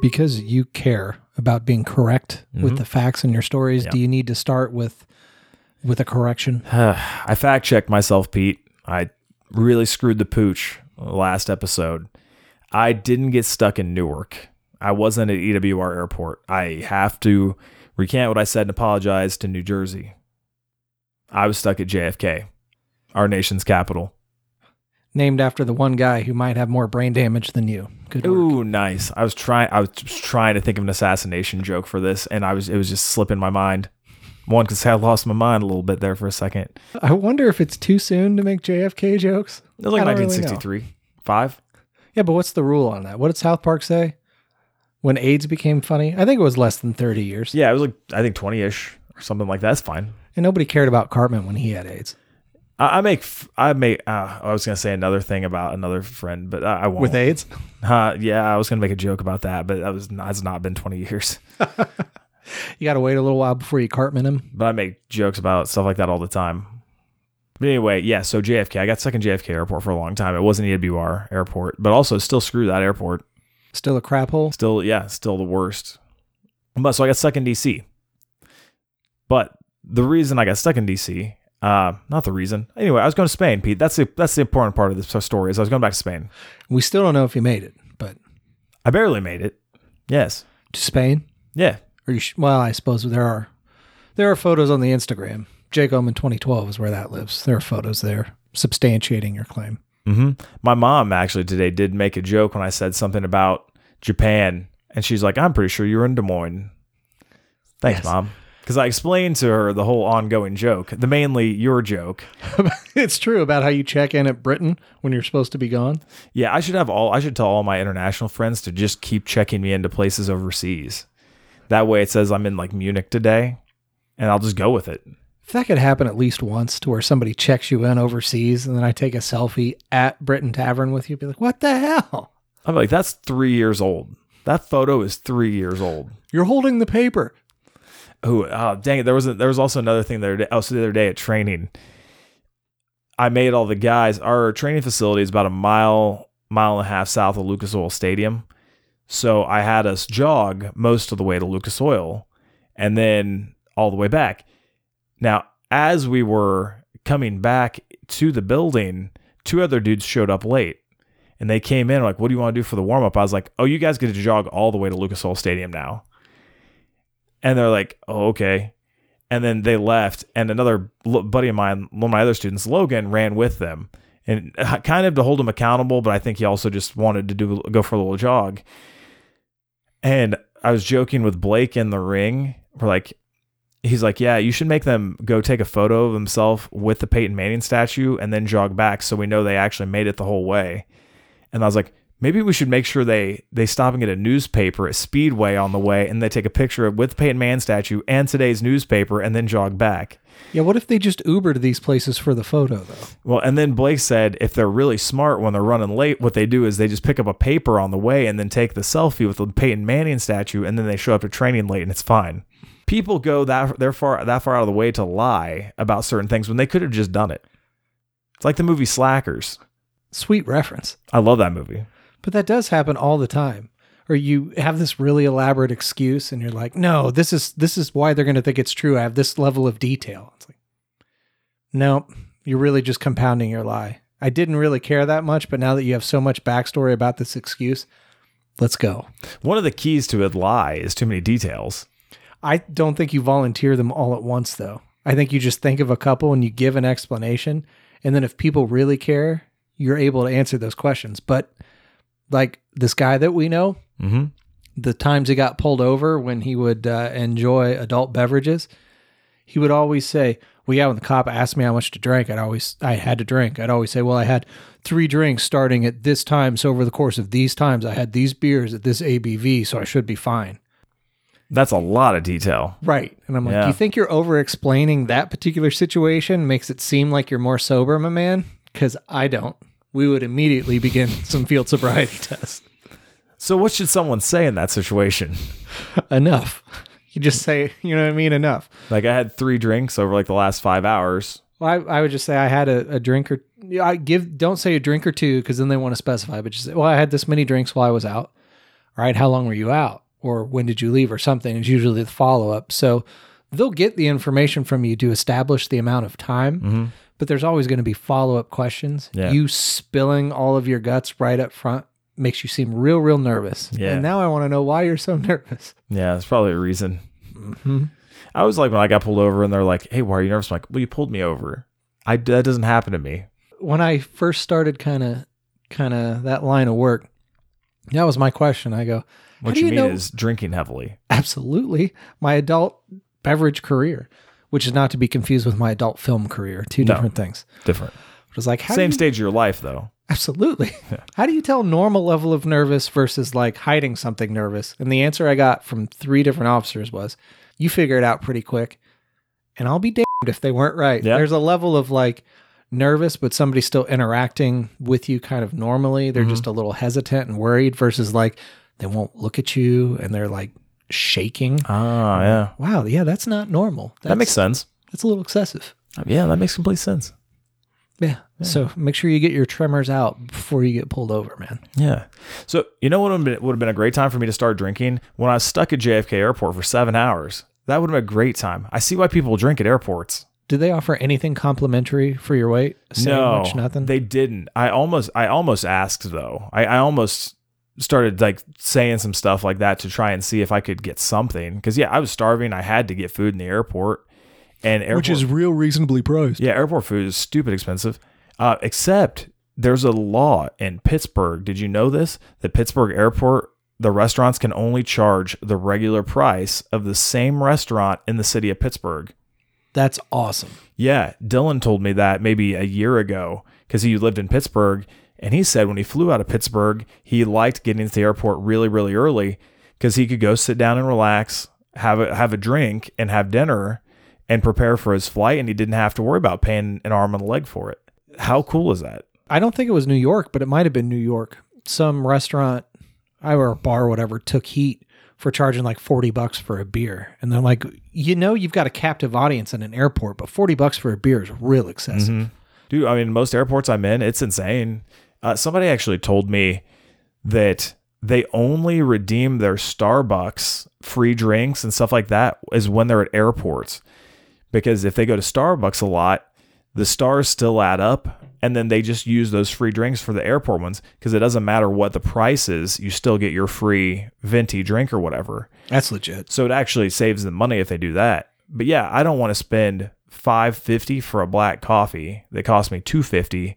because you care about being correct with mm-hmm. the facts in your stories, Yeah. do you need to start with with a correction? I fact checked myself, Pete. I really screwed the pooch last episode. I didn't get stuck in Newark. I wasn't at EWR Airport. I have to recant what I said and apologize to New Jersey. I was stuck at JFK, our nation's capital. Named after the one guy who might have more brain damage than you. Good. Ooh, nice. I was trying. I was trying to think of an assassination joke for this, and I was. It was just slipping my mind. One could say I lost my mind a little bit there for a second. I wonder if it's too soon to make JFK jokes. It was like I don't really 1963, five. Yeah, but what's the rule on that? What did South Park say? When AIDS became funny? I think it was less than 30 years. Yeah, it was like I think 20 ish or something like that. That's fine. And nobody cared about Cartman when he had AIDS. I, I make. I make. Uh, I was gonna say another thing about another friend, but I, I won't. With AIDS? Uh, yeah, I was gonna make a joke about that, but that was not, it's not been 20 years. You got to wait a little while before you Cartman him. But I make jokes about stuff like that all the time. But anyway, yeah. So JFK, I got stuck in JFK Airport for a long time. It wasn't EWR Airport, but also still screw that airport. Still a crap hole. Still, yeah, still the worst. But so I got stuck in DC. But the reason I got stuck in DC, uh, not the reason. Anyway, I was going to Spain, Pete. That's the that's the important part of this story. Is I was going back to Spain. We still don't know if you made it, but I barely made it. Yes. to Spain? Yeah. Or you sh- well, I suppose there are there are photos on the Instagram. Jake Oman 2012 is where that lives. There are photos there substantiating your claim. hmm My mom actually today did make a joke when I said something about Japan, and she's like, "I'm pretty sure you're in Des Moines." Thanks, Yes. mom. Because I explained to her the whole ongoing joke, the mainly your joke. it's true about how you check in at Britain when you're supposed to be gone. Yeah, I should have all. I should tell all my international friends to just keep checking me into places overseas. That way, it says I'm in like Munich today, and I'll just go with it. If that could happen at least once to where somebody checks you in overseas and then I take a selfie at Britain Tavern with you, be like, what the hell? I'm like, that's three years old. That photo is three years old. You're holding the paper. Oh, oh dang it! There was a, there was also another thing the other day. Also, the other day at training, I made all the guys. Our training facility is about a mile mile and a half south of Lucas Oil Stadium, so I had us jog most of the way to Lucas Oil, and then all the way back. Now, as we were coming back to the building, two other dudes showed up late. And they came in like, "What do you want to do for the warm up?" I was like, "Oh, you guys get to jog all the way to Lucas Oil Stadium now." And they're like, "Oh, okay." And then they left, and another buddy of mine, one of my other students, Logan, ran with them, and kind of to hold him accountable. But I think he also just wanted to do go for a little jog. And I was joking with Blake in the ring. We're like, he's like, "Yeah, you should make them go take a photo of himself with the Peyton Manning statue, and then jog back, so we know they actually made it the whole way." And I was like, maybe we should make sure they they stop and get a newspaper at Speedway on the way, and they take a picture of with the Peyton Manning statue and today's newspaper, and then jog back. Yeah, what if they just Uber to these places for the photo, though? Well, and then Blake said if they're really smart when they're running late, what they do is they just pick up a paper on the way and then take the selfie with the Peyton Manning statue, and then they show up to training late, and it's fine. People go that they're far that far out of the way to lie about certain things when they could have just done it. It's like the movie Slackers. Sweet reference. I love that movie. But that does happen all the time. Or you have this really elaborate excuse and you're like, "No, this is this is why they're going to think it's true. I have this level of detail." It's like, "No, you're really just compounding your lie. I didn't really care that much, but now that you have so much backstory about this excuse, let's go." One of the keys to a lie is too many details. I don't think you volunteer them all at once though. I think you just think of a couple and you give an explanation and then if people really care, you're able to answer those questions. But like this guy that we know, Mm-hmm. the times he got pulled over when he would uh, enjoy adult beverages, he would always say, "Well, yeah." When the cop asked me how much to drink, I'd always I had to drink. I'd always say, "Well, I had three drinks starting at this time. So over the course of these times, I had these beers at this ABV, so I should be fine." That's a lot of detail. Right. And I'm like, Yeah. "You think you're over explaining that particular situation makes it seem like you're more sober, my man?" Because I don't. We would immediately begin some field sobriety tests. So, what should someone say in that situation? Enough. You just say, you know what I mean? Enough. Like, I had three drinks over like the last five hours. Well, I, I would just say I had a, a drink or I give don't say a drink or two because then they want to specify, but just say, well, I had this many drinks while I was out, All right, how long were you out? Or when did you leave or something? Is usually the follow up. So they'll get the information from you to establish the amount of time, Mm-hmm. But there's always going to be follow up questions. Yeah. You spilling all of your guts right up front makes you seem real, real nervous. Yeah. And now I want to know why you're so nervous. Yeah, that's probably a reason. hmm I was like when I got pulled over and they're like, "Hey, why are you nervous?" I'm like, "Well, you pulled me over. I that doesn't happen to me." When I first started kind of, kind of that line of work, that was my question. I go, What do you you mean know- is drinking heavily. absolutely my adult beverage career, which is not to be confused with my adult film career. Two No. different things. Different. It was like, Same you, stage of your life though. Absolutely. How do you tell normal level of nervous versus like hiding something nervous? And the answer I got from three different officers was, you figure it out pretty quick. And I'll be damned if they weren't right. Yeah. There's a level of like nervous, but somebody's still interacting with you kind of normally. They're Mhm. just a little hesitant and worried versus like they won't look at you and they're like shaking. Ah, yeah. Wow, yeah, that's not normal. That's, that makes sense. That's a little excessive. Yeah, that makes complete sense. Yeah. So make sure you get your tremors out before you get pulled over, man. Yeah. So you know what would have been, would have been a great time for me to start drinking when I was stuck at JFK Airport for seven hours. That would have been a great time. I see why people drink at airports. Did they offer anything complimentary for your weight? Sandwich, no, nothing. They didn't. I almost, I almost asked though. I, I almost started like saying some stuff like that to try and see if I could get something. Because yeah, I was starving. I had to get food in the airport, and airport, which is real reasonably priced. yeah, airport food is stupid expensive. Uh, except there's a law in Pittsburgh. Did you know this? That Pittsburgh Airport, the restaurants can only charge the regular price of the same restaurant in the city of Pittsburgh. That's awesome. Yeah, Dylan told me that maybe a year ago because he lived in Pittsburgh. And he said when he flew out of Pittsburgh, he liked getting to the airport really, really early because he could go sit down and relax, have a, have a drink, and have dinner and prepare for his flight. And he didn't have to worry about paying an arm and a leg for it. How cool is that? I don't think it was New York, but it might have been New York. Some restaurant, I or a bar or whatever, took heat for charging like 40 bucks for a beer. And they're like, you know, you've got a captive audience in an airport, but 40 bucks for a beer is real excessive. Mhm. Dude, I mean, most airports I'm in, it's insane. Uh, somebody actually told me that they only redeem their Starbucks free drinks and stuff like that is when they're at airports. Because if they go to Starbucks a lot, the stars still add up. And then they just use those free drinks for the airport ones because it doesn't matter what the price is, you still get your free venti drink or whatever. That's legit. So it actually saves them money if they do that. But yeah, I don't want to spend five fifty for a black coffee that cost me two fifty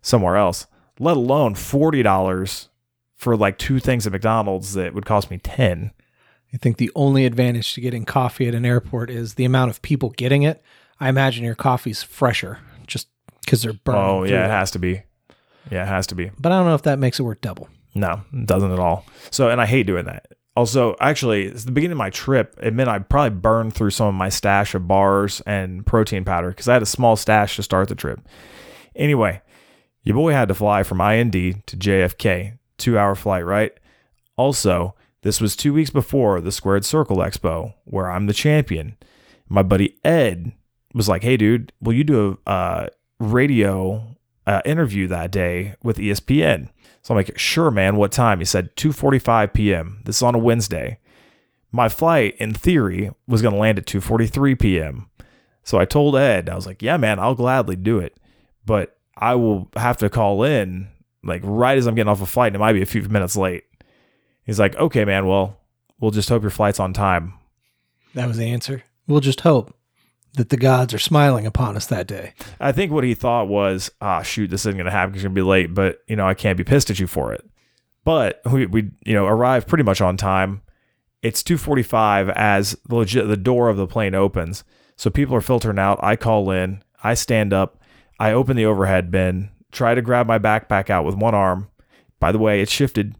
somewhere else, let alone forty dollars for like two things at McDonald's that would cost me ten. I think the only advantage to getting coffee at an airport is the amount of people getting it. I imagine your coffee's fresher just because they're burning. Oh yeah, it it. has to be. Yeah, it has to be. But I don't know if that makes it worth double. No, it doesn't at all. So, and I hate doing that. Also, actually, it's the beginning of my trip. It meant I probably burned through some of my stash of bars and protein powder because I had a small stash to start the trip. Anyway, your boy had to fly from IND to JFK, two hour flight, right? Also, this was two weeks before the Squared Circle Expo, where I'm the champion. My buddy Ed was like, "Hey, dude, will you do a uh, radio uh, interview that day with ESPN?" So I'm like, "Sure, man. What time?" He said 2:45 p.m. This is on a Wednesday. My flight, in theory, was going to land at 2:43 p.m. So I told Ed, I was like, "Yeah, man, I'll gladly do it, but I will have to call in like right as I'm getting off a flight, and it might be a few minutes late." He's like, "Okay, man. Well, we'll just hope your flight's on time." That was the answer. We'll just hope that the gods are smiling upon us that day. I think what he thought was, ah, shoot, this isn't going to happen. It's going to be late, but you know, I can't be pissed at you for it. But we, we you know, arrived pretty much on time. It's 2:45 as the legit the door of the plane opens. So people are filtering out. I call in. I stand up. I open the overhead bin. Try to grab my backpack out with one arm. By the way, it's shifted.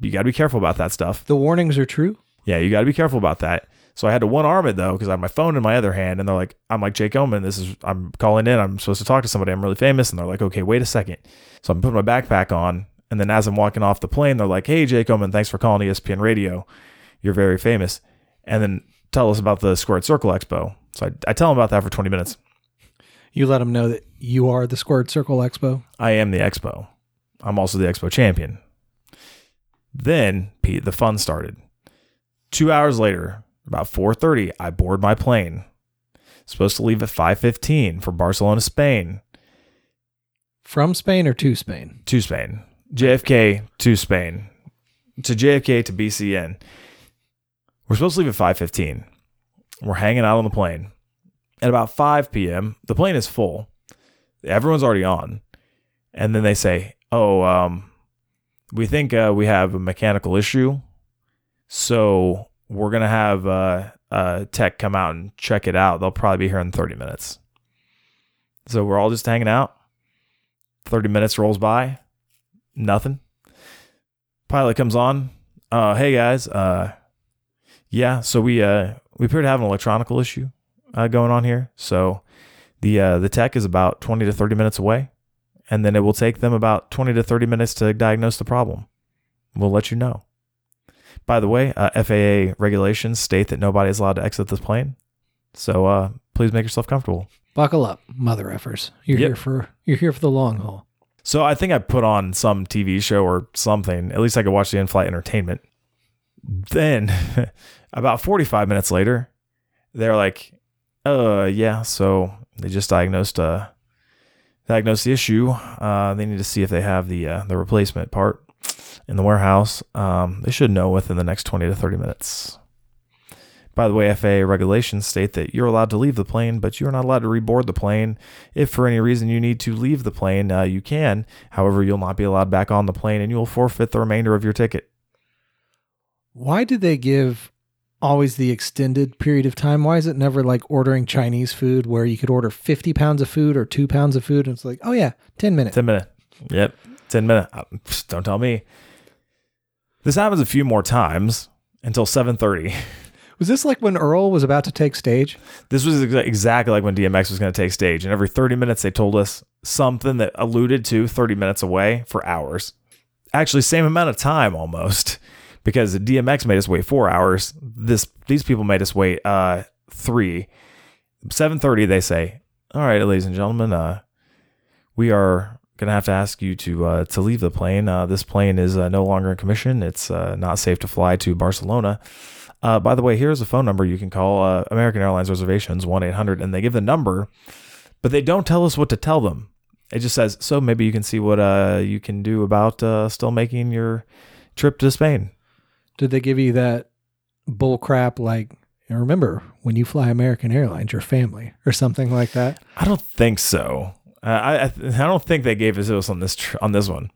You got to be careful about that stuff. The warnings are true. Yeah, you got to be careful about that. So I had to one arm it though because I had my phone in my other hand, and they're like, "I'm like Jake Oman. This is I'm calling in. I'm supposed to talk to somebody. I'm really famous." And they're like, "Okay, wait a second. So I'm putting my backpack on, and then as I'm walking off the plane, they're like, "Hey, Jake Oman, thanks for calling ESPN Radio. You're very famous." And then tell us about the Squared Circle Expo. So I, I tell them about that for 20 minutes. You let them know that you are the Squared Circle Expo. I am the expo. I'm also the expo champion. Then Pete, the fun started. Two hours later, about 4:30, I board my plane. Supposed to leave at 5:15 for Barcelona, Spain. From Spain or to Spain? To Spain. JFK to Spain. To JFK to BCN. We're supposed to leave at 5:15. We're hanging out on the plane. At about 5 p.m., the plane is full. Everyone's already on. And then they say, "Oh, um, we think uh, we have a mechanical issue, so we're gonna have uh, uh, tech come out and check it out. They'll probably be here in 30 minutes." So we're all just hanging out. 30 minutes rolls by, nothing. Pilot comes on. Uh, hey guys, uh, yeah, so we uh we appear to have an electronical issue uh, going on here. So the uh, the tech is about 20 to 30 minutes away, and then it will take them about 20 to 30 minutes to diagnose the problem. We'll let you know. By the way, uh, FAA regulations state that nobody is allowed to exit this plane. So uh, please make yourself comfortable. Buckle up, mother effers. You're Yep. here for you're here for the long haul. So I think I put on some TV show or something. At least I could watch the in-flight entertainment. Then, about 45 minutes later, they're like, "Uh, yeah. So they just diagnosed uh diagnosed the issue. Uh, they need to see if they have the uh, the replacement part in the warehouse. Um, they should know within the next 20 to 30 minutes." By the way, FAA regulations state that you're allowed to leave the plane, but you're not allowed to reboard the plane. If for any reason you need to leave the plane, uh, you can. However, you'll not be allowed back on the plane and you will forfeit the remainder of your ticket. Why did they give always the extended period of time? Why is it never like ordering Chinese food where you could order 50 pounds of food or two pounds of food? And it's like, oh yeah, 10 minutes. 10 minutes. Yep. 10 minute. Uh, Don't tell me. This happens a few more times until 7:30. Was this like when Earl was about to take stage? This was exa- exactly like when DMX was going to take stage and every 30 minutes they told us something that alluded to 30 minutes away for hours. Actually, same amount of time almost because DMX made us wait 4 hours. This these people made us wait uh 3. 7:30 they say, "All right, ladies and gentlemen, uh we are to have to ask you to uh, to leave the plane. Uh, this plane is uh, no longer in commission. It's uh, not safe to fly to Barcelona. Uh, by the way, here's a phone number you can call uh, American Airlines reservations one eight hundred, and they give the number, but they don't tell us what to tell them. It just says so. Maybe you can see what uh, you can do about uh, still making your trip to Spain. Did they give you that bull crap like, and remember, when you fly American Airlines, your family or something like that? I don't think so. Uh, I I, don't think they gave us this on this tr- on this one.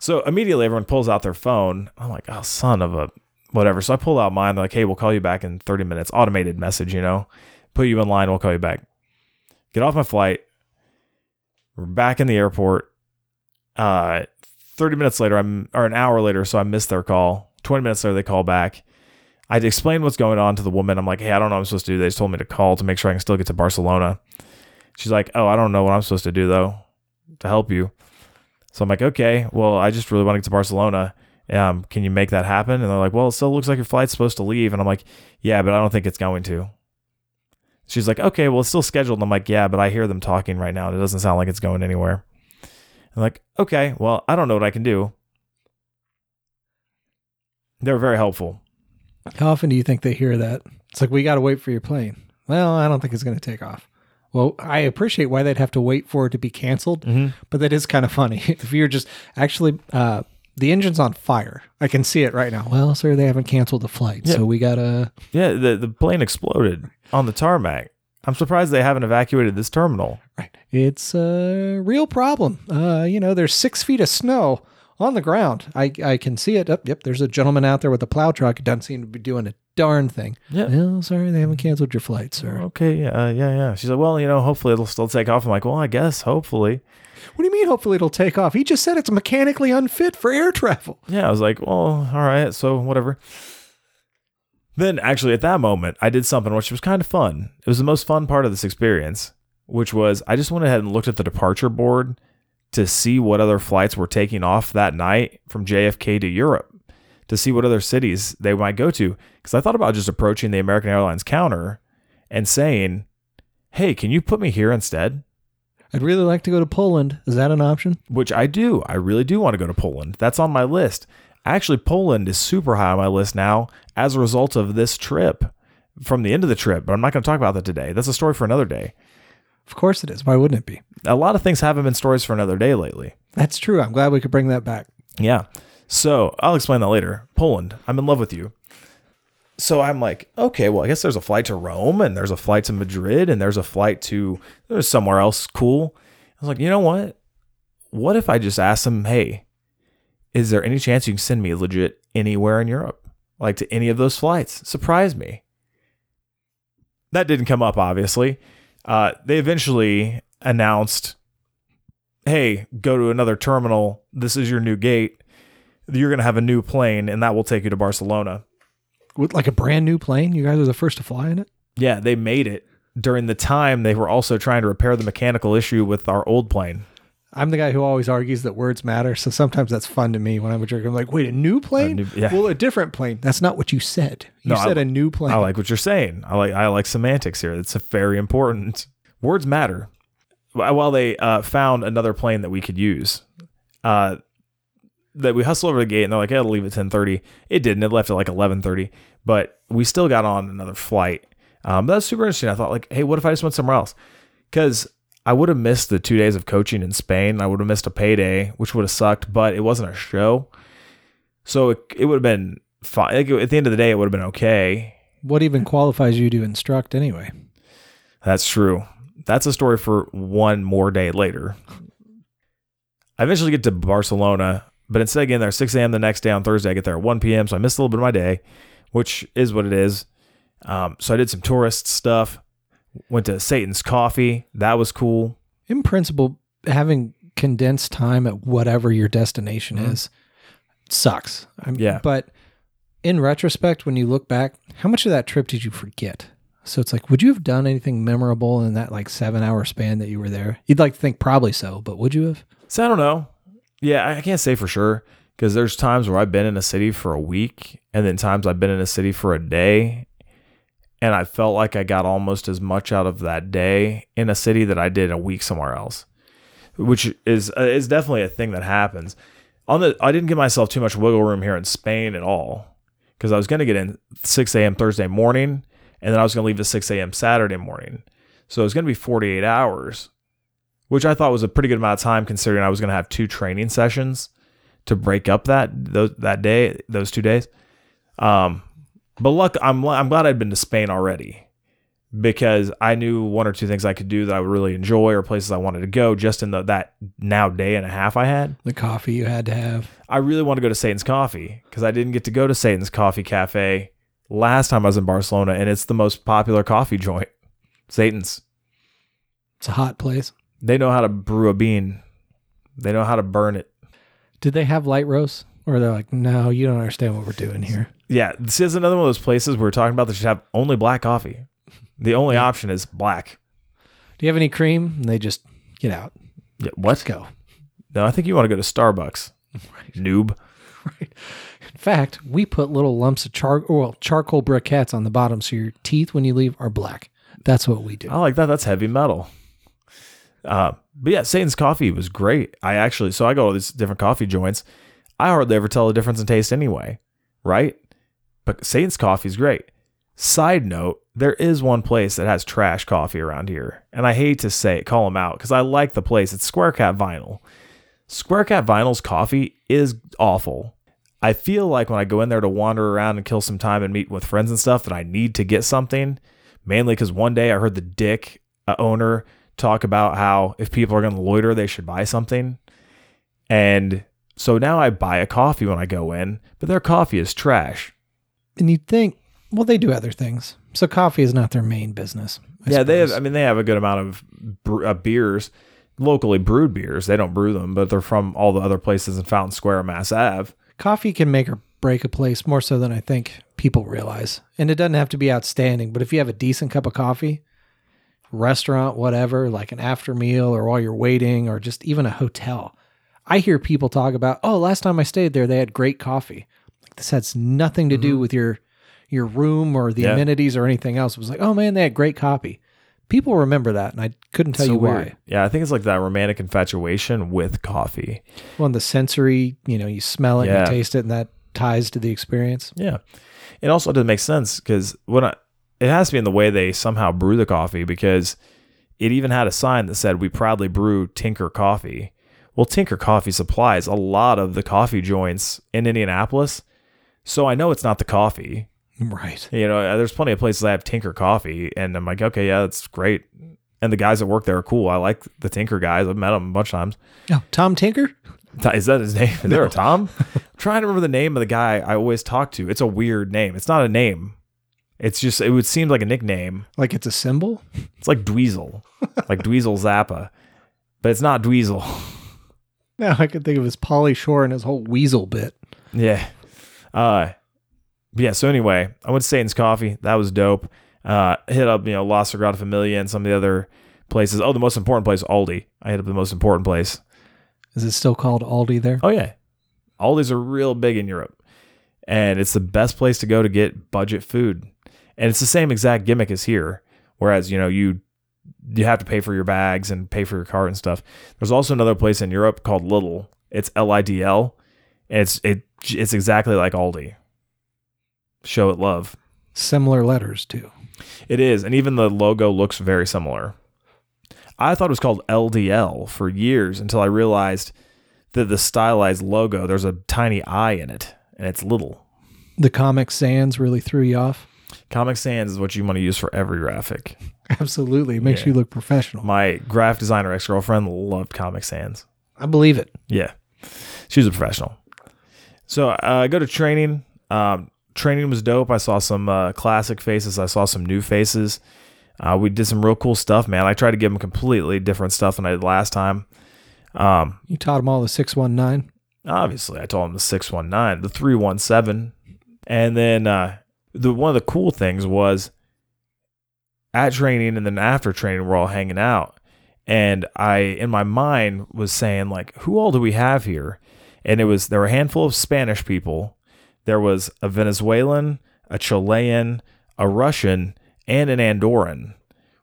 So immediately everyone pulls out their phone. I'm like, oh, son of a whatever. So I pull out mine. They're like, hey, we'll call you back in 30 minutes. Automated message, you know, put you in line. We'll call you back. Get off my flight. We're back in the airport. Uh, 30 minutes later, I'm or an hour later, so I missed their call. 20 minutes later, they call back. I explained what's going on to the woman. I'm like, hey, I don't know what I'm supposed to do. They just told me to call to make sure I can still get to Barcelona. She's like, oh, I don't know what I'm supposed to do though to help you. So I'm like, okay, well, I just really want to get to Barcelona. Um, can you make that happen? And they're like, well, it still looks like your flight's supposed to leave. And I'm like, yeah, but I don't think it's going to. She's like, okay, well, it's still scheduled. And I'm like, yeah, but I hear them talking right now. And it doesn't sound like it's going anywhere. I'm like, okay, well, I don't know what I can do. They were very helpful. How often do you think they hear that? It's like, we got to wait for your plane. Well, I don't think it's going to take off. Well, I appreciate why they'd have to wait for it to be canceled, Mm-hmm. but that is kind of funny. if you're just actually, uh, the engine's on fire. I can see it right now. Well, sir, they haven't canceled the flight, Yeah. so we got to. Yeah, the, the plane exploded on the tarmac. I'm surprised they haven't evacuated this terminal. Right. It's a real problem. Uh, you know, there's six feet of snow on the ground. I, I can see it. Up, yep. There's a gentleman out there with a plow truck. It doesn't seem to be doing a darn thing. Yeah. Well, sorry, they haven't canceled your flight, sir. Okay, uh, yeah, yeah. She's like, well, you know, hopefully it'll still take off. I'm like, well, I guess, hopefully. What do you mean? Hopefully, it'll take off. He just said it's mechanically unfit for air travel. Yeah, I was like, well, all right, so whatever. Then, actually, at that moment, I did something which was kind of fun. It was the most fun part of this experience, which was I just went ahead and looked at the departure board to see what other flights were taking off that night from JFK to Europe to see what other cities they might go to. Because I thought about just approaching the American Airlines counter and saying, hey, can you put me here instead? I'd really like to go to Poland. Is that an option? which I do. I really do want to go to Poland. That's on my list. Actually, Poland is super high on my list now as a result of this trip from the end of the trip, but I'm not going to talk about that today. That's a story for another day. Of course it is. Why wouldn't it be? A lot of things haven't been stories for another day lately. That's true. I'm glad we could bring that back. Yeah. So I'll explain that later. Poland, I'm in love with you. So I'm like, okay, well, I guess there's a flight to Rome and there's a flight to Madrid and there's a flight to there's somewhere else cool. I was like, you know what? What if I just ask them, hey, is there any chance you can send me legit anywhere in Europe? Like to any of those flights? Surprise me. That didn't come up, obviously. Uh, they eventually announced, hey, go to another terminal. This is your new gate. You're going to have a new plane, and that will take you to Barcelona. With like a brand new plane, you guys are the first to fly in it. Yeah, they made it during the time they were also trying to repair the mechanical issue with our old plane. I'm the guy who always argues that words matter, so sometimes that's fun to me when I'm a jerk. I'm like, wait, a new plane? new- yeah. Well, a different plane. That's not what you said. You No, said a new plane. I like what you're saying. I like I like semantics here. It's very important. Words matter. While they uh, found another plane that we could use, uh, that we hustle over the gate and they're like, "Yeah, it'll leave at 10:30." It didn't. It left at like 11:30, but we still got on another flight. Um, that's super interesting. I thought like, "Hey, what if I just went somewhere else?" Because I would have missed the two days of coaching in Spain. I would have missed a payday, which would have sucked. But it wasn't a show, so it, it would have been fine. Like, at the end of the day, it would have been okay. what even qualifies you to instruct anyway? That's true. That's a story for one more day later. I eventually get to Barcelona, but instead of getting there at 6 a.m. the next day on Thursday, I get there at 1 p.m. So I missed a little bit of my day, which is what it is. Um, so I did some tourist stuff, went to Satan's Coffee. That was cool. In principle, having condensed time at whatever your destination Mhm. is sucks. I'm, Yeah. But in retrospect, when you look back, how much of that trip did you forget? So it's like, would you have done anything memorable in that like seven hour span that you were there? You'd like to think probably so, but would you have? So I don't know. Yeah, I can't say for sure because there's times where I've been in a city for a week and then times I've been in a city for a day. And I felt like I got almost as much out of that day in a city that I did a week somewhere else, which is uh, is definitely a thing that happens. On the, I didn't give myself too much wiggle room here in Spain at all because I was going to get in 6 a.m. Thursday morning and then I was going to leave at 6 a.m. Saturday morning. So it was going to be 48 hours which I thought was a pretty good amount of time considering I was going to have two training sessions to break up that those, that day, those two days. Um, but luck, I'm I'm glad I'd been to Spain already because I knew one or two things I could do that I would really enjoy or places I wanted to go just in the that now day and a half I had. The coffee you had to have. I really want to go to Satan's Coffee because I didn't get to go to Satan's Coffee Cafe last time I was in Barcelona, and it's the most popular coffee joint. Satan's. It's a hot place. They know how to brew a bean. They know how to burn it. Did they have light roast? Or they're like, no, you don't understand what we're doing here. Yeah, this is another one of those places we're talking about that should have only black coffee. The only option is black. Do you have any cream? And they just get out. Yeah, Let's what? go. No, I think you want to go to Starbucks. Noob. Right. In fact, we put little lumps of char well, charcoal briquettes on the bottom so your teeth when you leave are black. That's what we do. I like that. That's heavy metal. Uh, but yeah, Satan's coffee was great. I actually, so I go to these different coffee joints. I hardly ever tell the difference in taste anyway, right? But Satan's coffee is great. Side note, there is one place that has trash coffee around here. And I hate to say it, call them out because I like the place. It's Square Cat Vinyl. Square Cat Vinyl's coffee is awful. I feel like when I go in there to wander around and kill some time and meet with friends and stuff, that I need to get something. Mainly because one day I heard the dick uh, owner talk about how if people are going to loiter, they should buy something. And so now I buy a coffee when I go in, but their coffee is trash. And you'd think, well, they do other things. So coffee is not their main business. I yeah, they have. I mean, they have a good amount of bre- uh, beers, locally brewed beers. They don't brew them, but they're from all the other places in Fountain Square, Mass Ave. coffee can make or break a place more so than I think people realize. And it doesn't have to be outstanding, but if you have a decent cup of coffee, restaurant, whatever, like an after meal or while you're waiting or just even a hotel, I hear people talk about, oh, last time I stayed there, they had great coffee. This has nothing to do with your your room or the Mm-hmm. Yeah. amenities or anything else. It was like, oh man, they had great coffee. People remember that, and I couldn't tell So you weird. why. Yeah, I think it's like that romantic infatuation with coffee. Well, and the sensory, you know, you smell it, Yeah. you taste it, and that ties to the experience. Yeah. It also doesn't make sense because when I, it has to be in the way they somehow brew the coffee because it even had a sign that said, We proudly brew Tinker Coffee. Well, Tinker Coffee supplies a lot of the coffee joints in Indianapolis. So I know it's not the coffee. Right. You know, uh, there's plenty of places that have Tinker Coffee. And I'm like, okay, yeah, that's great. And the guys that work there are cool. I like the Tinker guys. I've met them a bunch of times. Oh, Tom Tinker? Is that his name? Is there a Tom? I'm trying to remember the name of the guy I always talk to. It's a weird name. It's not a name. It's just it would seem like a nickname. Like it's a symbol? It's like Dweezil, like Dweezil Zappa, but it's not Dweezil. Now I can think of his Pauly Shore and his whole weasel bit. Yeah. Uh, yeah. So anyway, I went to Satan's Coffee. That was dope. Uh, hit up you know La Sagrada Familia and some of the other places. Oh, the most important place, Aldi. I hit up the most important place. Is it still called Aldi there? Oh yeah, Aldi's are real big in Europe, and it's the best place to go to get budget food. And it's the same exact gimmick as here. Whereas you know you you have to pay for your bags and pay for your cart and stuff. There's also another place in Europe called Lidl. It's L I D L. It's it it's exactly like Aldi. Show it love. Similar letters too. It is, and even the logo looks very similar. I thought it was called LDL for years until I realized that the stylized logo there's a tiny I in it, and it's little. The Comic Sans really threw you off. Comic Sans is what you want to use for every graphic. Absolutely. It makes Yeah. you look professional. My graphic designer ex girlfriend loved Comic Sans. I believe it. Yeah, she's a professional. So uh, I go to training. Um, training was dope. I saw some uh, classic faces. I saw some new faces. Uh, we did some real cool stuff, man. I tried to give them completely different stuff than I did last time. Um, You taught them all the 619. obviously, I told them the six one nine, the three one seven, and then uh, the one of the cool things was at training and then after training, we're all hanging out, and I in my mind was saying like, who all do we have here? And it was there were a handful of Spanish people, there was a Venezuelan, a Chilean, a Russian, and an Andorran.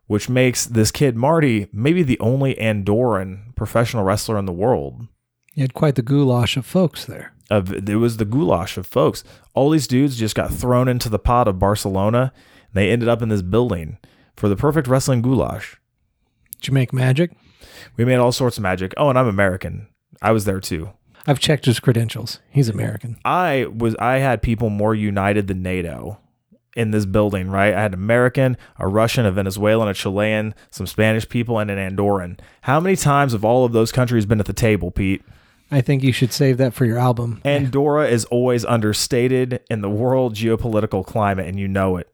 Which makes this kid Marty maybe the only Andorran professional wrestler in the world You had quite the goulash of folks there. of it was the goulash of folks. All these dudes just got thrown into the pot of Barcelona. And they ended up in this building for the perfect wrestling goulash. Did you make magic? We made all sorts of magic. Oh, and I'm American. I was there too. I've checked his credentials. He's American. I was I had people more united than NATO in this building, right? I had American, a Russian, a Venezuelan, a Chilean, some Spanish people, and an Andorran. How many times have all of those countries been at the table, Pete? I think you should save that for your album. Andorra is always understated in the world geopolitical climate, and you know it.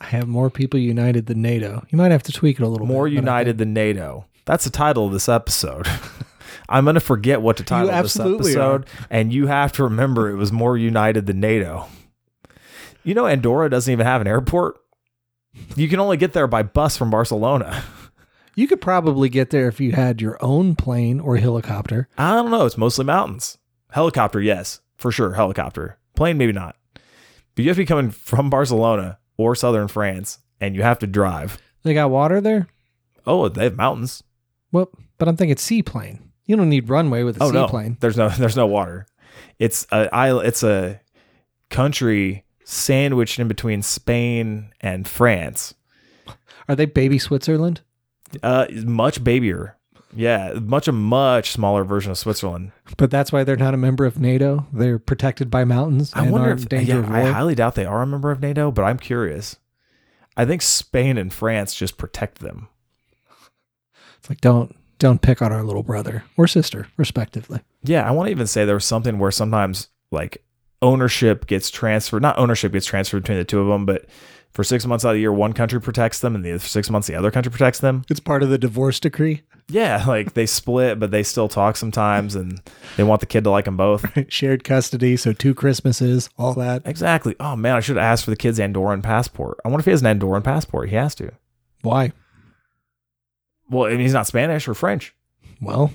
I have more people united than NATO. You might have to tweak it a little More bit. united than NATO. That's the title of this episode. I'm going to forget what to title this absolutely episode, and you have to remember it was more united than NATO. You know, Andorra doesn't even have an airport. You can only get there by bus from Barcelona. You could probably get there if you had your own plane or helicopter. I don't know. It's mostly mountains. Helicopter, yes, for sure. Helicopter. Plane, maybe not. But you have to be coming from Barcelona or southern France, and you have to drive. They got water there? Oh, they have mountains. Well, but I'm thinking seaplane. You don't need runway with a Oh no, seaplane. there's no there's no water. It's a isle. It's a country sandwiched in between Spain and France. Are they baby Switzerland? Uh, much babier. Yeah, much a much smaller version of Switzerland. But that's why they're not a member of NATO. They're protected by mountains I wonder if danger yeah, I highly doubt they are a member of NATO, but I'm curious. I think Spain and France just protect them. It's like don't don't pick on our little brother or sister, respectively. Yeah, I want to even say there was something where sometimes like ownership gets transferred, not ownership gets transferred between the two of them, but for six months out of the year, one country protects them, and the other six months the other country protects them. It's part of the divorce decree. Yeah, like they split, but they still talk sometimes, and they want the kid to like them both. Shared custody, so two Christmases, all that. Exactly. Oh man, I should have asked for the kid's Andorran passport. I wonder if he has an Andorran passport. He has to. Why? Well, I mean, he's not Spanish or French. Well,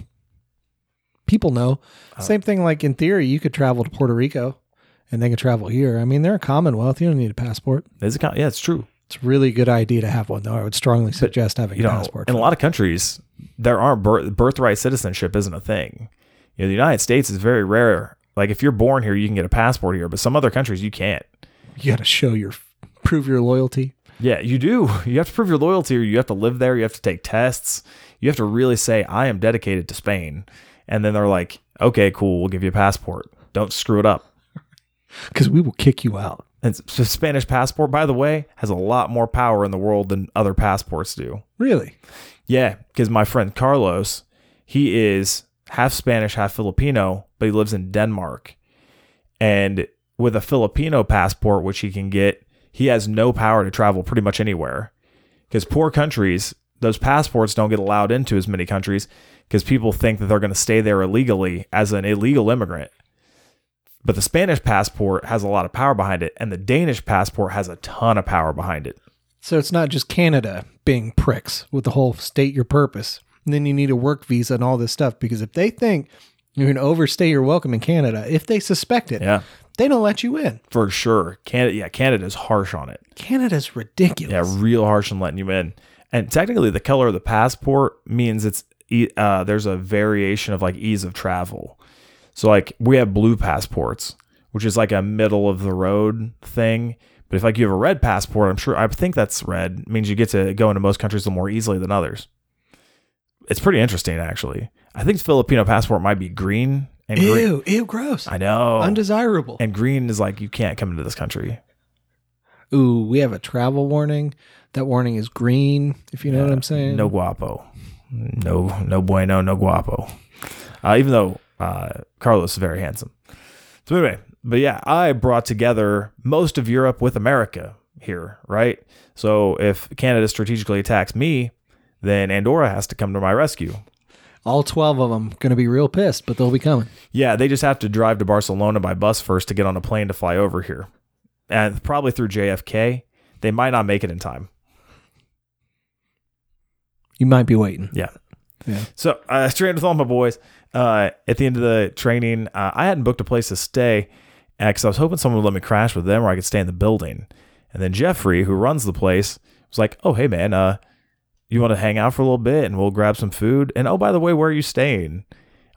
people know. Oh. Same thing like in theory, you could travel to Puerto Rico and they can travel here. I mean, they're a commonwealth. You don't need a passport. Is it? Yeah, it's true. It's a really good idea to have one, though. I would strongly suggest having You a know, passport. in a lot of countries, there aren't birth, birthright citizenship isn't a thing. You know, the United States is very rare Like if you're born here, you can get a passport here, but some other countries you can't. You got to show your prove your loyalty. Yeah, you do. You have to prove your loyalty or you have to live there, you have to take tests. You have to really say I am dedicated to Spain. And then they're like, "Okay, cool, we'll give you a passport. Don't screw it up." Because we will kick you out. And s- Spanish passport, by the way, has a lot more power in the world than other passports do. Really? Yeah, because my friend Carlos, he is half Spanish, half Filipino, but he lives in Denmark. And with a Filipino passport, which he can get, he has no power to travel pretty much anywhere. Because poor countries, those passports don't get allowed into as many countries because people think that they're going to stay there illegally as an illegal immigrant. But the Spanish passport has a lot of power behind it, and the Danish passport has a ton of power behind it. So it's not just Canada being pricks with the whole state your purpose. And then you need a work visa and all this stuff because if they think you're going to overstay your welcome in Canada, if they suspect it, Yeah, they don't let you in. for sure. Canada, yeah, Canada's harsh on it. Canada's ridiculous. Yeah, real harsh on letting you in. And technically, the color of the passport means it's uh, there's a variation of like ease of travel. So like we have blue passports, which is like a middle of the road thing. But if like you have a red passport, I'm sure I think that's red means you get to go into most countries a little more easily than others. It's pretty interesting, actually. I think Filipino passport might be green and green. Ew, ew, gross. I know. Undesirable. and green is like you can't come into this country. Ooh, we have a travel warning. That warning is green, if you know what I'm saying. No guapo. No, no bueno, no guapo. Uh, even though uh, Carlos is very handsome. So anyway, but yeah, I brought together most of Europe with America here, right? So if Canada strategically attacks me, then Andorra has to come to my rescue. All 12 of them going to be real pissed, but they'll be coming. Yeah, they just have to drive to Barcelona by bus first to get on a plane to fly over here. And probably through JFK. They might not make it in time. You might be waiting. Yeah. Yeah. So I uh, trained with all my boys. Uh, at the end of the training, uh, I hadn't booked a place to stay because I was hoping someone would let me crash with them or I could stay in the building. And then Jeffrey, who runs the place, was like, "Oh, hey man, uh, you want to hang out for a little bit and we'll grab some food? And oh, by the way, where are you staying?"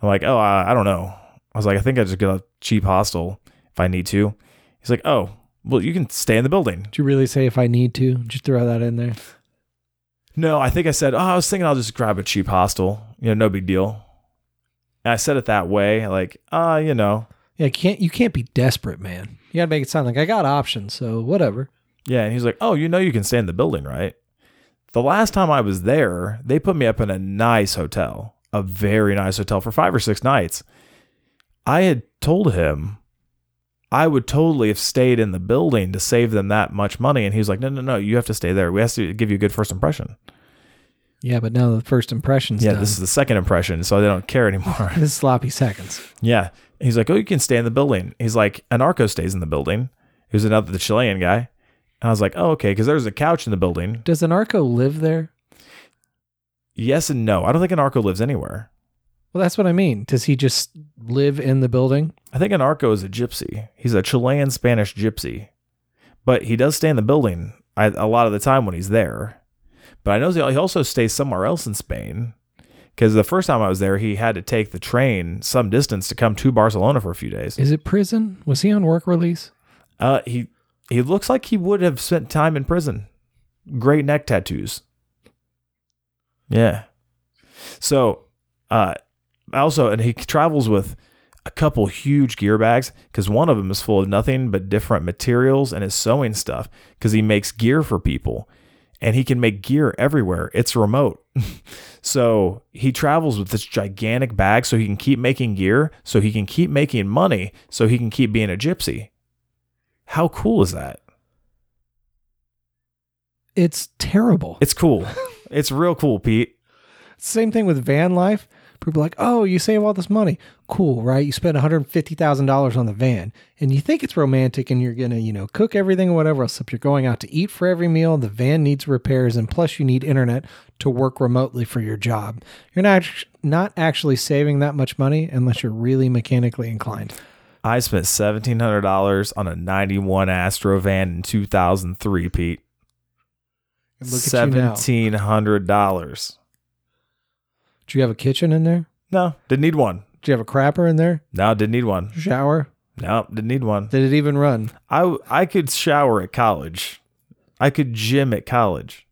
I'm like, "Oh, I, I don't know." I was like, "I think I just get a cheap hostel if I need to." He's like, "Oh, well, you can stay in the building." Did you really say if I need to? Just throw that in there. No, I think I said, oh, I was thinking I'll just grab a cheap hostel. You know, no big deal. And I said it that way, like, ah, uh, you know, Yeah, can't you can't be desperate, man. You got to make it sound like I got options, so whatever. yeah. And he's like, oh, you know, you can stay in the building, right? The last time I was there, they put me up in a nice hotel, a very nice hotel for five or six nights. I had told him I would totally have stayed in the building to save them that much money. And he was like, no, no, no, you have to stay there. We have to give you a good first impression. Yeah, but now the first impression's Yeah, done. this is the second impression, so they don't care anymore. this is sloppy seconds. Yeah. He's like, oh, you can stay in the building. He's like, Anarco stays in the building. Who's another the Chilean guy. And I was like, oh, okay, because there's a couch in the building. Does Anarco live there? Yes and no. I don't think Anarco lives anywhere. Well, that's what I mean. Does he just live in the building? I think Anarco is a gypsy. He's a Chilean Spanish gypsy. But he does stay in the building I, a lot of the time when he's there. But I know he also stays somewhere else in Spain. Because the first time I was there, he had to take the train some distance to come to Barcelona for a few days. Is it prison? Was he on work release? Uh, he he looks like he would have spent time in prison. Great neck tattoos. Yeah. So, uh, also, and he travels with a couple huge gear bags because one of them is full of nothing but different materials and his sewing stuff because he makes gear for people and he can make gear everywhere. It's remote. so he travels with this gigantic bag so he can keep making gear, so he can keep making money, so he can keep being a gypsy. How cool is that? It's terrible. It's cool. it's real cool, Pete. Same thing with van life. People are like, oh, you save all this money. Cool, right? You spend $150,000 on the van and you think it's romantic and you're going to, you know, cook everything or whatever else. If you're going out to eat for every meal, the van needs repairs and plus you need internet to work remotely for your job. You're not, not actually saving that much money unless you're really mechanically inclined. I spent $1,700 on a 91 Astro van in 2003, Pete. And Look at you now. $1,700. Do you have a kitchen in there? No, didn't need one. Did you have a crapper in there? No, didn't need one. Shower? No, didn't need one. Did it even run? I I could shower at college. I could gym at college.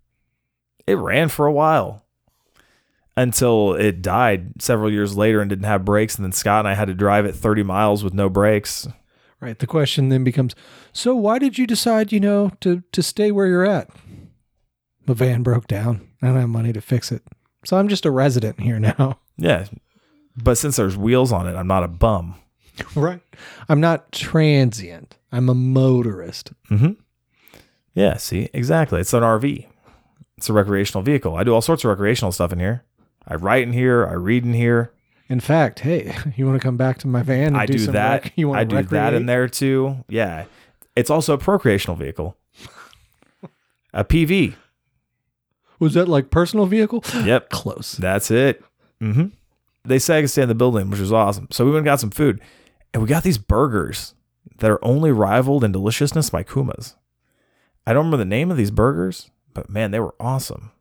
It ran for a while until it died several years later and didn't have brakes. And then Scott and I had to drive it 30 miles with no brakes. Right. The question then becomes so why did you decide, you know, to, to stay where you're at? My van broke down. I don't have money to fix it. So I'm just a resident here now. Yeah. But since there's wheels on it, I'm not a bum. right. I'm not transient. I'm a motorist. Mm-hmm. Yeah, see, exactly. It's an RV. It's a recreational vehicle. I do all sorts of recreational stuff in here. I write in here. I read in here. In fact, hey, you want to come back to my van and I do, do some that. rec- You want I to do that in there too. Yeah, it's also a procreational vehicle. a PV. Was that like personal vehicle? Yep, Close. that's it. Mm-hmm. They say I could stay in the building, which was awesome. So we went and got some food, and we got these burgers that are only rivaled in deliciousness by Kuma's. I don't remember the name of these burgers, but man, they were awesome.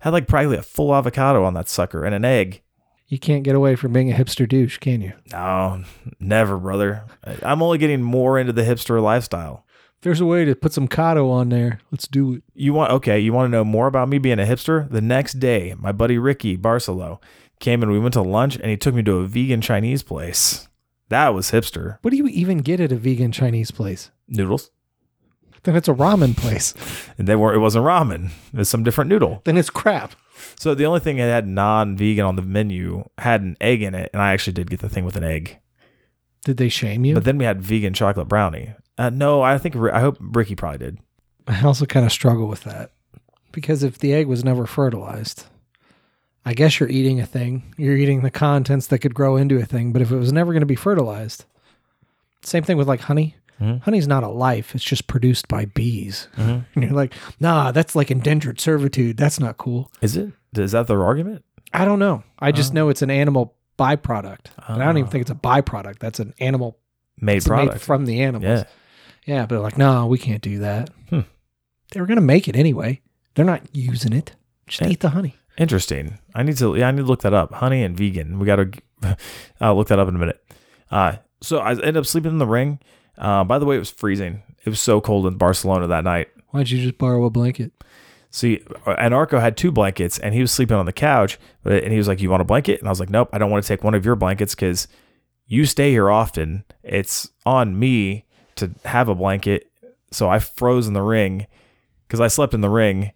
Had like probably a full avocado on that sucker and an egg. You can't get away from being a hipster douche, can you? No, never, brother. I'm only getting more into the hipster lifestyle. If there's a way to put some Kato on there, let's do it. You want okay? You want to know more about me being a hipster? The next day, my buddy Ricky Barcelo came and we went to lunch, and he took me to a vegan Chinese place. That was hipster What do you even get at a vegan Chinese place? noodles, Then it's a ramen place. and they were. It wasn't ramen. It was some different noodle. then it's crap. So the only thing that had non-vegan on the menu had an egg in it, and I actually did get the thing with an egg. Did they shame you? But then we had vegan chocolate brownie. Uh, no, I think I hope Ricky probably did. I also kind of struggle with that because if the egg was never fertilized, I guess you're eating a thing. You're eating the contents that could grow into a thing. But if it was never going to be fertilized, same thing with like honey. Mhm. Honey's not a life; it's just produced by bees. Mhm. And you're like, nah, that's like indentured servitude. That's not cool. Is it? Is that their argument? I don't know. I just Oh. know it's an animal byproduct. And I don't even Oh. think it's a byproduct. That's an animal Made it's made product. from the animals. yeah. Yeah, but like, no, we can't do that. Hmm. They were gonna make it anyway. They're not using it. Just eat the honey. Interesting. I need to. Yeah, I need to look that up. Honey and vegan. We got to. I'll look that up in a minute. Uh, so I end up sleeping in the ring. Uh, by the way, it was freezing. It was so cold in Barcelona that night. Why'd you just borrow a blanket? See, Anarco had two blankets, and he was sleeping on the couch. But and he was like, "You want a blanket?" And I was like, "Nope, I don't want to take one of your blankets because you stay here often. It's on me to have a blanket." So I froze in the ring because I slept in the ring.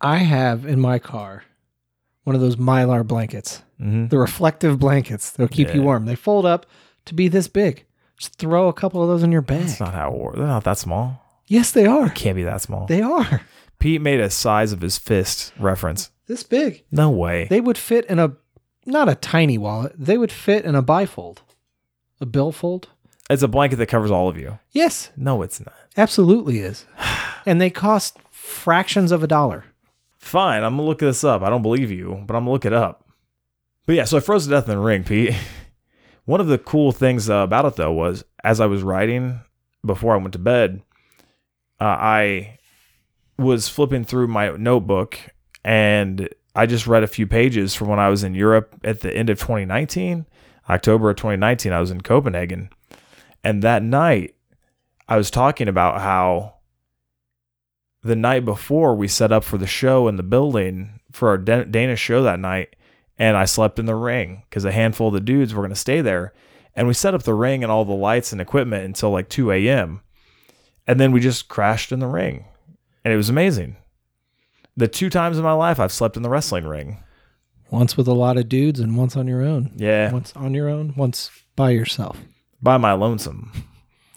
I have in my car one of those mylar blankets. hmm The reflective blankets. They'll keep you warm. They fold up to be this big. Just throw a couple of those in your bag. That's not how it works. They're not that small. yes, they are. Can't be that small. They are. Pete made a size of his fist reference. This big. No way. They would fit in a not a tiny wallet. They would fit in a bifold. A billfold? It's a blanket that covers all of you. Yes, No, it's not. absolutely is. And they cost fractions of a dollar. Fine, I'm gonna look this up. I don't believe you, but I'm gonna look it up. But yeah, so I froze to death in the ring, Pete. One of the cool things uh, about it though was as I was writing before I went to bed, uh, I was flipping through my notebook and I just read a few pages from when I was in Europe at the end of 2019, October of 2019. I was in Copenhagen, and that night I was talking about how the night before we set up for the show in the building for our Dan- Danish show that night, and I slept in the ring because a handful of the dudes were going to stay there, and we set up the ring and all the lights and equipment until like 2 a.m. And then we just crashed in the ring, and it was amazing. The two times in my life I've slept in the wrestling ring. Once with a lot of dudes and once on your own. Yeah, Once on your own, once by yourself. by my lonesome.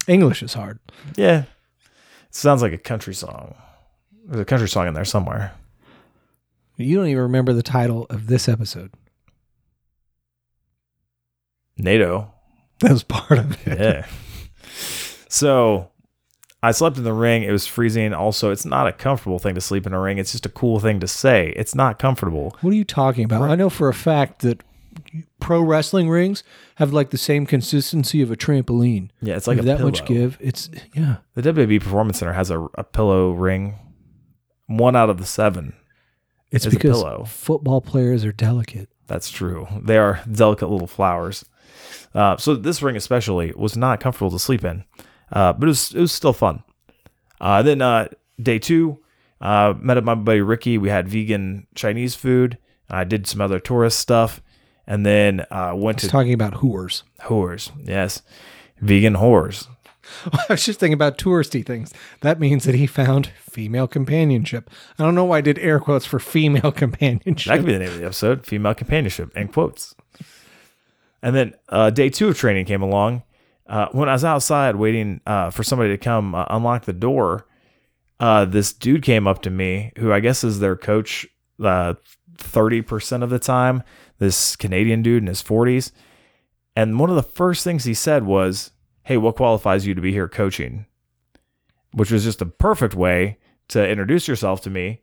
English is hard. Yeah, it sounds like a country song. There's a country song in there somewhere. You don't even remember the title of this episode. NATO. That was part of it. yeah. So I slept in the ring. It was freezing. Also, it's not a comfortable thing to sleep in a ring. It's just a cool thing to say. It's not comfortable. What are you talking about? I know for a fact that pro wrestling rings have like the same consistency of a trampoline. Yeah, it's like that pillow. much give. It's yeah. The WWE Performance Center has a, a pillow ring. One out of the seven. It's because football players are delicate. That's true. They are delicate little flowers. Uh, so this ring especially was not comfortable to sleep in, uh, but it was it was still fun. Uh, then uh, day two, uh, met up my buddy Ricky. We had vegan Chinese food. I did some other tourist stuff, and then uh, went to talking about whores. whores. Yes, vegan whores. I was just thinking about touristy things. That means that he found female companionship. I don't know why I did air quotes for female companionship. That could be the name of the episode: female companionship. End quotes. And then uh, day two of training came along. Uh, when I was outside waiting uh, for somebody to come uh, unlock the door, uh, this dude came up to me, who I guess is their coach, uh, thirty percent of the time. This Canadian dude in his forties, and one of the first things he said was, "Hey, what qualifies you to be here coaching?" Which was just a perfect way to introduce yourself to me.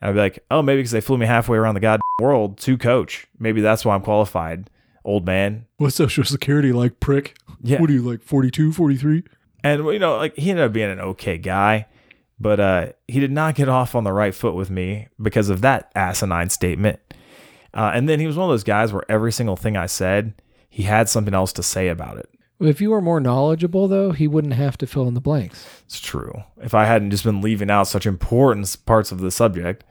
And I'd be like, "Oh, maybe because they flew me halfway around the goddamn world to coach. Maybe that's why I'm qualified." Old man, What's Social Security like, prick? Yeah. What are you, like 42, 43? And you know, like he ended up being an okay guy, but uh, he did not get off on the right foot with me because of that asinine statement. Uh, and then he was one of those guys where every single thing I said, he had something else to say about it. If you were more knowledgeable, though, he wouldn't have to fill in the blanks. It's true. If I hadn't just been leaving out such important parts of the subject.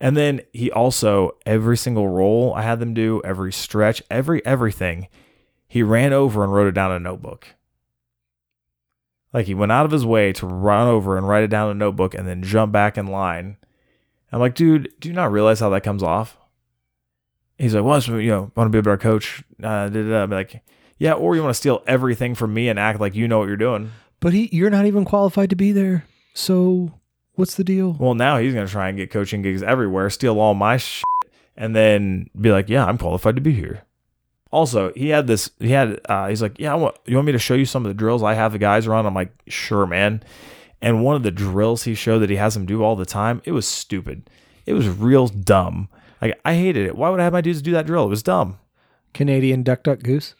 And then he also, every single roll I had them do, every stretch, every everything, he ran over and wrote it down in a notebook. Like he went out of his way to run over and write it down in a notebook and then jump back in line. I'm like, dude, do you not realize how that comes off? He's like, well, you know, want to be a better coach? Uh. I'm like, yeah, or you want to steal everything from me and act like you know what you're doing. But he, you're not even qualified to be there. So what's the deal? Well, now he's going to try and get coaching gigs everywhere, steal all my shit, and then be like, "Yeah, I'm qualified to be here." Also, he had this. He had. Uh, he's like, "Yeah, I want. You want me to show you some of the drills I have the guys run?" I'm like, "Sure, man." And one of the drills he showed that he has them do all the time, it was stupid. It was real dumb. Like I hated it. Why would I have my dudes do that drill? It was dumb. Canadian duck, duck, goose.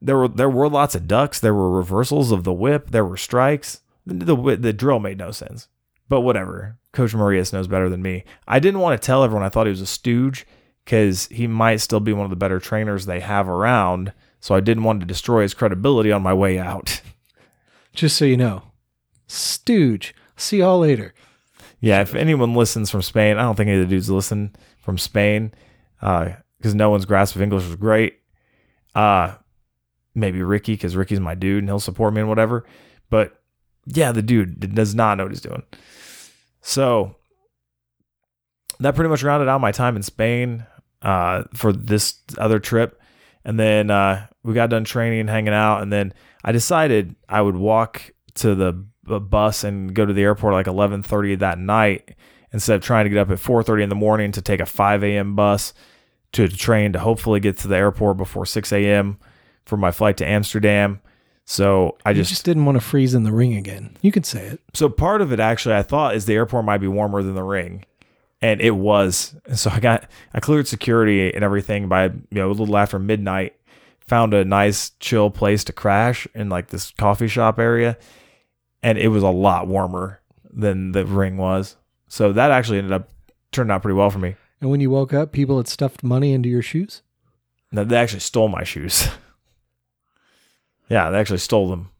There were there were lots of ducks. There were reversals of the whip. There were strikes. The the, the drill made no sense. But whatever. Coach Marius knows better than me. I didn't want to tell everyone I thought he was a stooge because he might still be one of the better trainers they have around. So I didn't want to destroy his credibility on my way out. Just so you know, stooge. See y'all later. yeah, if anyone listens from Spain, I don't think any of the dudes listen from Spain because no one's grasp of English was great. Uh, maybe Ricky because Ricky's my dude and he'll support me and whatever. But yeah, the dude does not know what he's doing. So that pretty much rounded out my time in Spain uh, for this other trip. And then uh, we got done training and hanging out. And then I decided I would walk to the bus and go to the airport like 11:30 that night instead of trying to get up at 4:30 in the morning to take a 5 a.m. bus to train to hopefully get to the airport before 6 a.m. for my flight to Amsterdam. So I just, just, didn't want to freeze in the ring again. You can say it. so part of it actually I thought is the airport might be warmer than the ring. And it was. So I got I cleared security and everything by you know a little after midnight. Found a nice chill place to crash in like this coffee shop area. And it was a lot warmer than the ring was. So that actually ended up turned out pretty well for me. And when you woke up, people had stuffed money into your shoes. No, they actually stole my shoes. yeah, they actually stole them.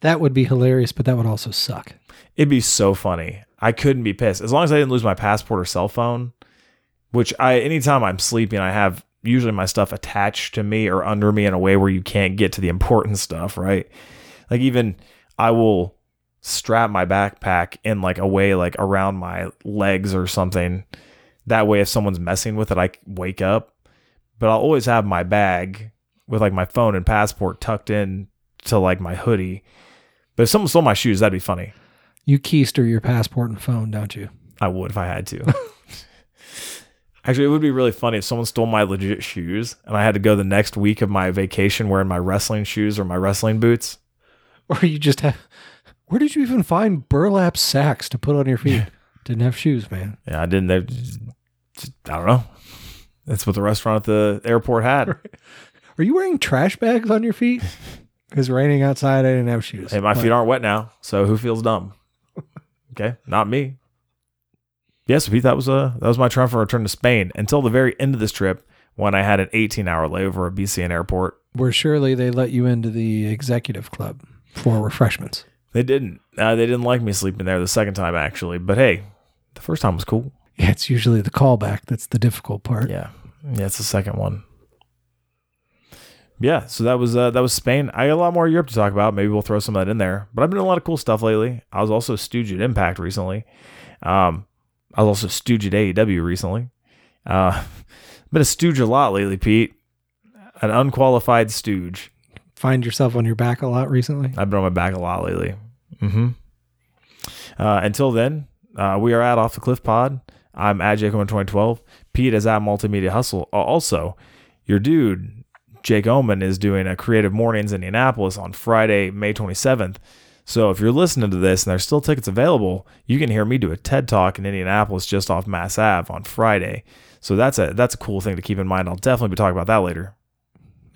That would be hilarious, but that would also suck. It'd be so funny. I couldn't be pissed as long as I didn't lose my passport or cell phone. Which I, anytime I'm sleeping, I have usually my stuff attached to me or under me in a way where you can't get to the important stuff, right? Like even I will strap my backpack in like a way like around my legs or something. That way, if someone's messing with it, I wake up. But I'll always have my bag with like my phone and passport tucked in to like my hoodie. But if someone stole my shoes, that'd be funny. You keister your passport and phone, don't you? I would if I had to. Actually, it would be really funny if someone stole my legit shoes and I had to go the next week of my vacation wearing my wrestling shoes or my wrestling boots. Or you just have. Where did you even find burlap sacks to put on your feet? Didn't have shoes, man. Yeah, I didn't. just- I don't know. That's what the restaurant at the airport had. Are you wearing trash bags on your feet? Because it's raining outside, I didn't have shoes. Hey, my feet aren't wet now, so who feels dumb? Okay, not me. Yes, Pete, that was a that was my triumphant return to Spain until the very end of this trip when I had an 18 hour layover at BCN Airport. Where surely they let you into the executive club for refreshments. They didn't. Uh, they didn't like me sleeping there the second time actually, but hey, the first time was cool. Yeah, it's usually the callback that's the difficult part. Yeah, yeah, it's the second one. Yeah, so that was uh, that was Spain. I got a lot more Europe to talk about. Maybe we'll throw some of that in there. But I've been doing a lot of cool stuff lately. I was also a stooge at Impact recently. Um, I was also a stooge at AEW recently. Uh, been a stooge a lot lately, Pete. An unqualified stooge. Find yourself on your back a lot recently. I've been on my back a lot lately. Mm-hmm. Uh, until then, uh, we are at Off the Cliff Pod. I'm at Jacob in 2012. Pete is at Multimedia Hustle. Also, your dude, Jake Oman, is doing a Creative Mornings in Indianapolis on Friday, May 27th. So if you're listening to this and there's still tickets available, you can hear me do a TED Talk in Indianapolis just off Mass Ave on Friday. So that's a that's a cool thing to keep in mind. I'll definitely be talking about that later.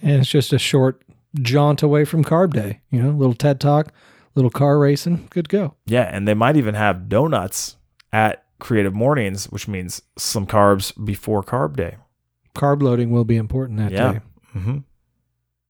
And it's just a short jaunt away from Carb Day. You know, little TED Talk, little car racing. Good go. Yeah, and they might even have donuts at Creative Mornings, which means some carbs before Carb Day. Carb loading will be important that Yeah. day. Hmm